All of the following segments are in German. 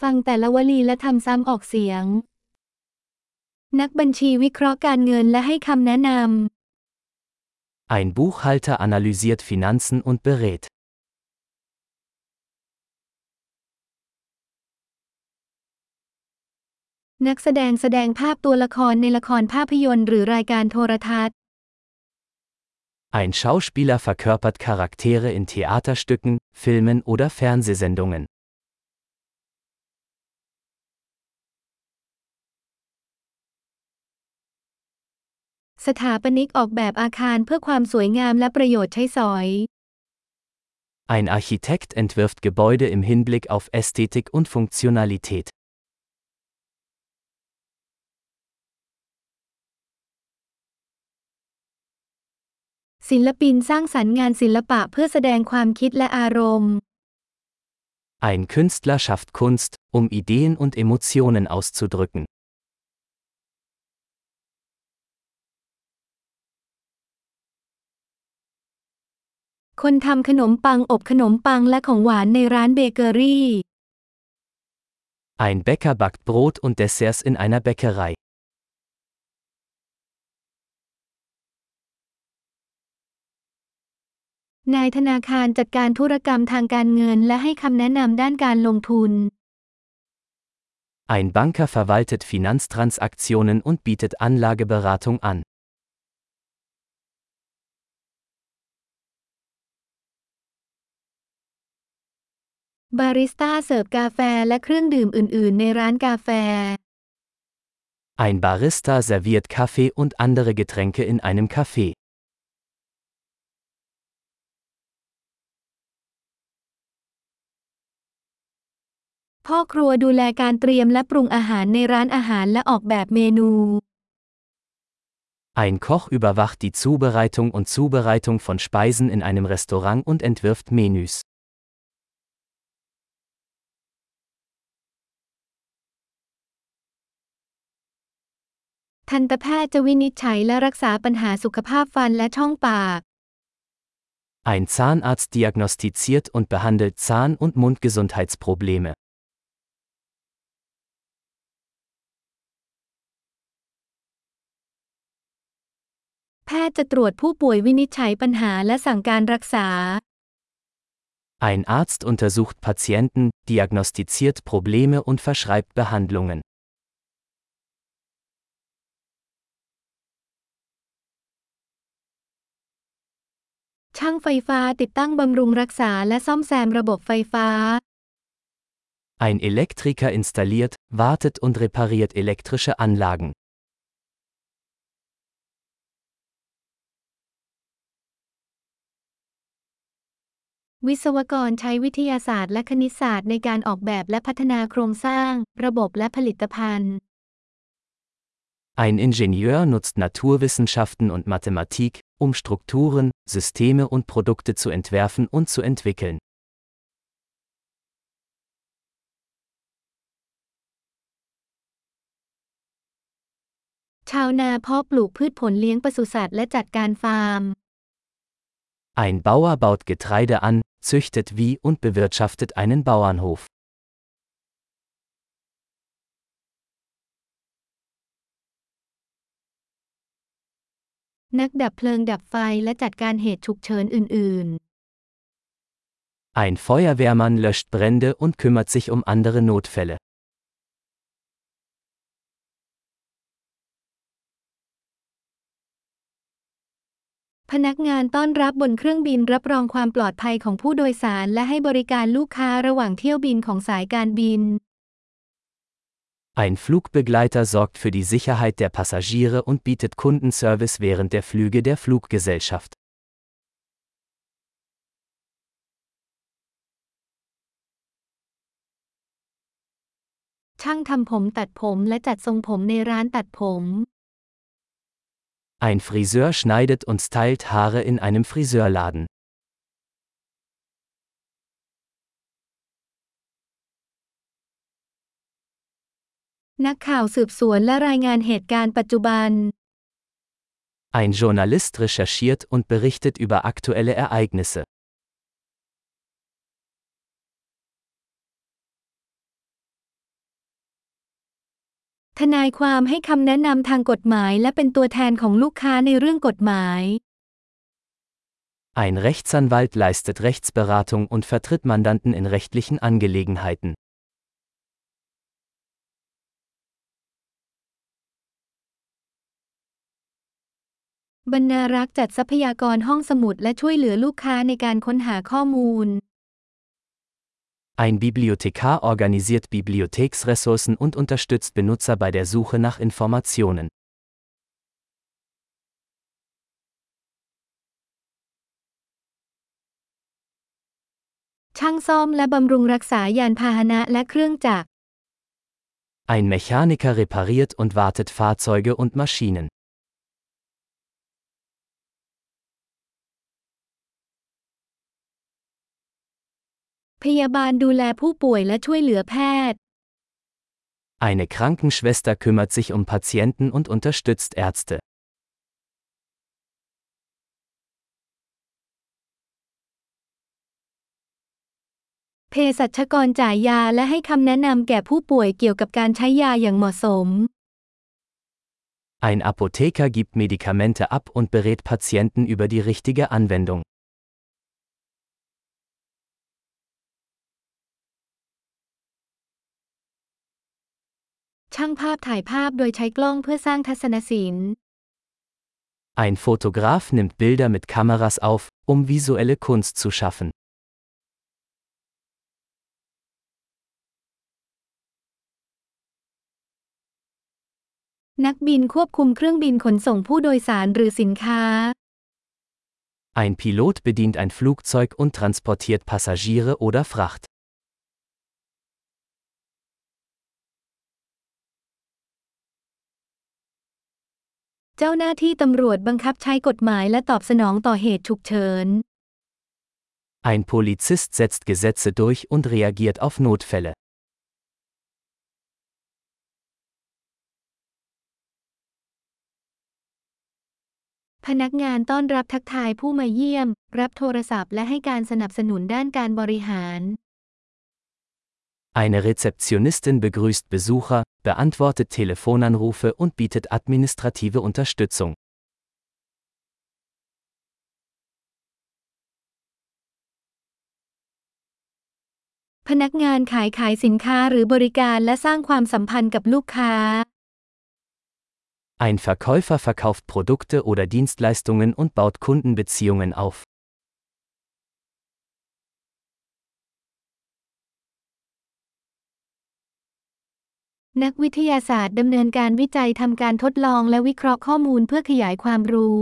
ฟังแต่ละวลีและทำซ้ำออกเสียง นักบัญชีวิเคราะห์การเงินและให้คำแนะนำ Ein Buchhalter analysiert Finanzen und berät. นักแสดงแสดงภาพตัวละครในละครภาพยนตร์หรือรายการโทรทัศน์ Ein Schauspieler verkörpert Charaktere in Theaterstücken, Filmen oder Fernsehsendungen. สถาปนิกออกแบบอาคารเพื่อความสวยงามและประโยชน์ใช้สอย Ein Architekt entwirft Gebäude im Hinblick auf Ästhetik und Funktionalität. ศิลปินสร้างสรรค์งานศิลปะเพื่อแสดงความคิดและอารมณ์ Ein Künstler schafft Kunst, um Ideen und Emotionen auszudrücken. คนทำขนมปังอบขนมปังและของหวานในร้านเบเกอรี่ Ein Bäcker backt Brot und Desserts in einer Bäckerei. นายธนาคารจัดการธุรกรรมทางการเงินและให้คำแนะนำด้านการลงทุน Ein Banker verwaltet Finanztransaktionen und bietet Anlageberatung an. บาริสต้าเสิร์ฟกาแฟและเครื่องดื่มอื่น ๆ ในร้านกาแฟ Ein Barista serviert Kaffee und andere Getränke in einem Café. พ่อครัวดูแลการเตรียมและปรุงอาหารในร้านอาหารและออกแบบเมนู Ein Koch überwacht die Zubereitung und Zubereitung von Speisen in einem Restaurant und entwirft Menüs. ทันตแพทย์จะวินิจฉัยและรักษาปัญหาสุขภาพฟันและช่องปาก Ein Zahnarzt diagnostiziert und behandelt Zahn- und Mundgesundheitsprobleme. แพทย์จะตรวจผู้ป่วยวินิจฉัยปัญหาและสั่งการรักษา Ein Arzt untersucht Patienten, diagnostiziert Probleme und verschreibt Behandlungen. ช่างไฟฟ้าติดตั้งบำรุงรักษาและซ่อมแซมระบบไฟฟ้า Ein Elektriker installiert, wartet und repariert elektrische Anlagen. วิศวกรใช้วิทยาศาสตร์และคณิตศาสตร์ในการออกแบบและพัฒนาโครงสร้าง ระบบและผลิตภัณฑ์ Ein Ingenieur nutzt Naturwissenschaften und Mathematik, um Strukturen, Systeme und Produkte zu entwerfen und zu entwickeln. Ein Bauer baut Getreide an, züchtet wie und bewirtschaftet einen Bauernhof. นักดับเพลิงดับไฟและจัดการเหตุฉุกเฉินอื่น Ein Feuerwehrmann löscht Brände und kümmert sich um andere Notfälle. พนักงานต้อนรับบนเครื่องบินรับรองความปลอดภัยของผู้โดยสารและให้บริการลูกค้าระหว่างเที่ยวบินของสายการบิน Ein Flugbegleiter sorgt für die Sicherheit der Passagiere und bietet Kundenservice während der Flüge der Fluggesellschaft. Ein Friseur schneidet und teilt Haare in einem Friseurladen. นักข่าวสืบสวนและรายงานเหตุการณ์ปัจจุบัน Ein Journalist recherchiert und berichtet über aktuelle Ereignisse. ทนายความให้คำแนะนำทางกฎหมายและเป็นตัวแทนของลูกค้าในเรื่องกฎหมาย Ein Rechtsanwalt leistet Rechtsberatung und vertritt Mandanten in rechtlichen Angelegenheiten. บรรณารักษ์จัดทรัพยากรห้องสมุดและช่วยเหลือลูกค้าในการค้นหาข้อมูล Ein Bibliothekar organisiert Bibliotheksressourcen und unterstützt Benutzer bei der Suche nach Informationen. ช่างซ่อมและบำรุงรักษายานพาหนะและเครื่องจักร Ein Mechaniker repariert und wartet Fahrzeuge und Maschinen. พยาบาลดูแลผู้ป่วยและช่วยเหลือแพทย์ Eine Krankenschwester kümmert sich um Patienten und unterstützt Ärzte. เภสัชกรจ่ายยาและให้คำแนะนำแก่ผู้ป่วยเกี่ยวกับการใช้ยาอย่างเหมาะสม Ein Apotheker gibt Medikamente ab und berät Patienten über die richtige Anwendung. ช่างภาพถ่ายภาพโดยใช้กล้องเพื่อสร้างทัศนศิลป์ Ein Fotograf nimmt Bilder mit Kameras auf, um visuelle Kunst zu schaffen. นักบินควบคุมเครื่องบินขนส่งผู้โดยสารหรือสินค้า Ein Pilot bedient ein Flugzeug und transportiert Passagiere oder Fracht. เจ้าหน้าที่ตำรวจบังคับใช้กฎหมายและตอบสนองต่อเหตุฉุกเฉิน Ein Polizist setzt Gesetze durch und reagiert auf Notfälle. พนักงานต้อนรับทักทายผู้มาเยี่ยม รับโทรศัพท์และให้การสนับสนุนด้านการบริหาร Eine Rezeptionistin begrüßt Besucher, beantwortet Telefonanrufe und bietet administrative Unterstützung. Ein Verkäufer verkauft Produkte oder Dienstleistungen und baut Kundenbeziehungen auf. นักวิทยาศาสตร์ดำเนินการวิจัยทำการทดลองและวิเคราะห์ข้อมูลเพื่อขยายความรู้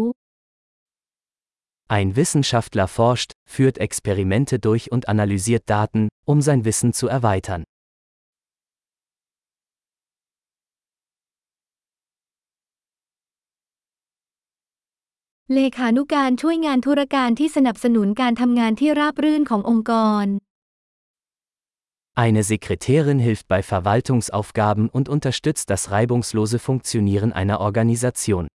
Ein Wissenschaftler forscht, führt Experimente durch und analysiert Daten, um sein Wissen zu erweitern. เลขานุการช่วยงานธุรการที่สนับสนุนการทำงานที่ราบรื่นขององค์กร Eine Sekretärin hilft bei Verwaltungsaufgaben und unterstützt das reibungslose Funktionieren einer Organisation.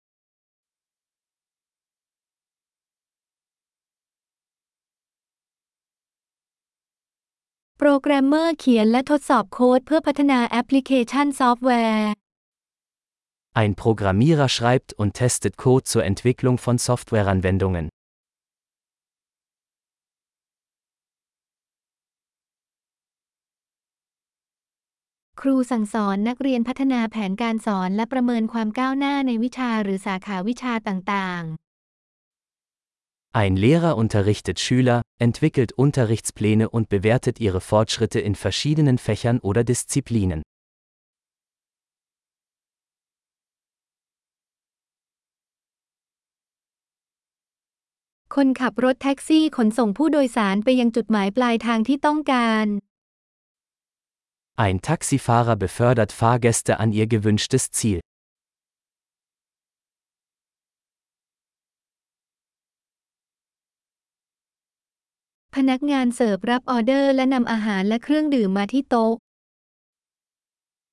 โปรแกรมเมอร์เขียนและทดสอบโค้ดเพื่อพัฒนาแอปพลิเคชันซอฟต์แวร์ Ein Programmierer schreibt und testet Code zur Entwicklung von Softwareanwendungen. ครูสั่งสอนนักเรียนพัฒนาแผนการสอนและประเมินความก้าวหน้าในวิชาหรือสาขาวิชาต่างๆ Ein Lehrer unterrichtet Schüler, entwickelt Unterrichtspläne und bewertet ihre Fortschritte in verschiedenen Fächern oder Disziplinen. คนขับรถแท็กซี่ขนส่งผู้โดยสารไปยังจุดหมายปลายทางที่ต้องการ Ein Taxifahrer befördert Fahrgäste an ihr gewünschtes Ziel.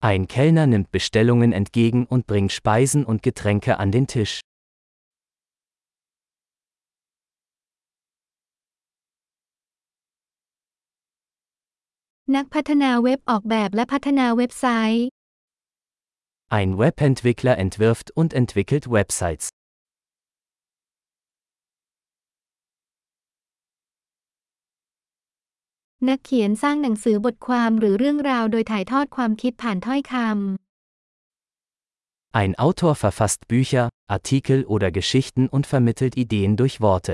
Ein Kellner nimmt Bestellungen entgegen und bringt Speisen und Getränke an den Tisch. นักพัฒนาเว็บออกแบบและพัฒนาเว็บไซต์ Ein Webentwickler entwirft und entwickelt Websites. นักเขียนสร้างหนังสือบทความหรือเรื่องราวโดยถ่ายทอดความคิดผ่านถ้อยคำ Ein Autor verfasst Bücher, Artikel oder Geschichten und vermittelt Ideen durch Worte.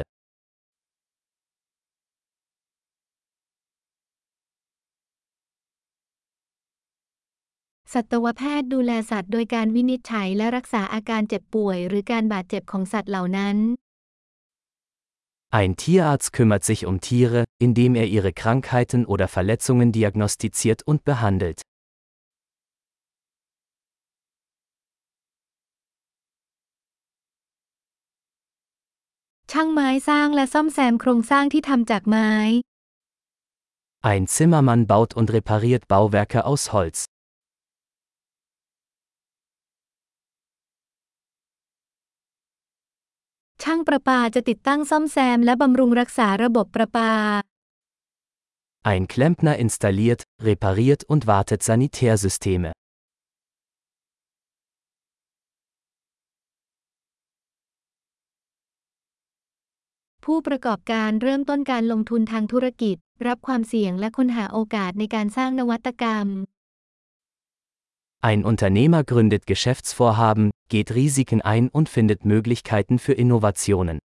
สัตวแพทย์ดูแลสัตว์โดยการวินิจฉัยและรักษาอาการเจ็บป่วยหรือการบาดเจ็บของสัตว์เหล่านั้น Ein Tierarzt kümmert sich um Tiere, indem er ihre Krankheiten oder Verletzungen diagnostiziert und behandelt. ช่างไม้สร้างและซ่อมแซมโครงสร้างที่ทำจากไม้ Ein Zimmermann baut und repariert Bauwerke aus Holz. ช่างประปาจะติดตั้งซ่อมแซมและบำรุงรักษาระบบประปา Ein Klempner installiert, repariert und wartet Sanitärsysteme. ผู้ประกอบการเริ่มต้นการลงทุนทางธุรกิจ รับความเสี่ยงและค้นหาโอกาสในการสร้างนวัตกรรม Ein Unternehmer gründet Geschäftsvorhaben, geht Risiken ein und findet Möglichkeiten für Innovationen.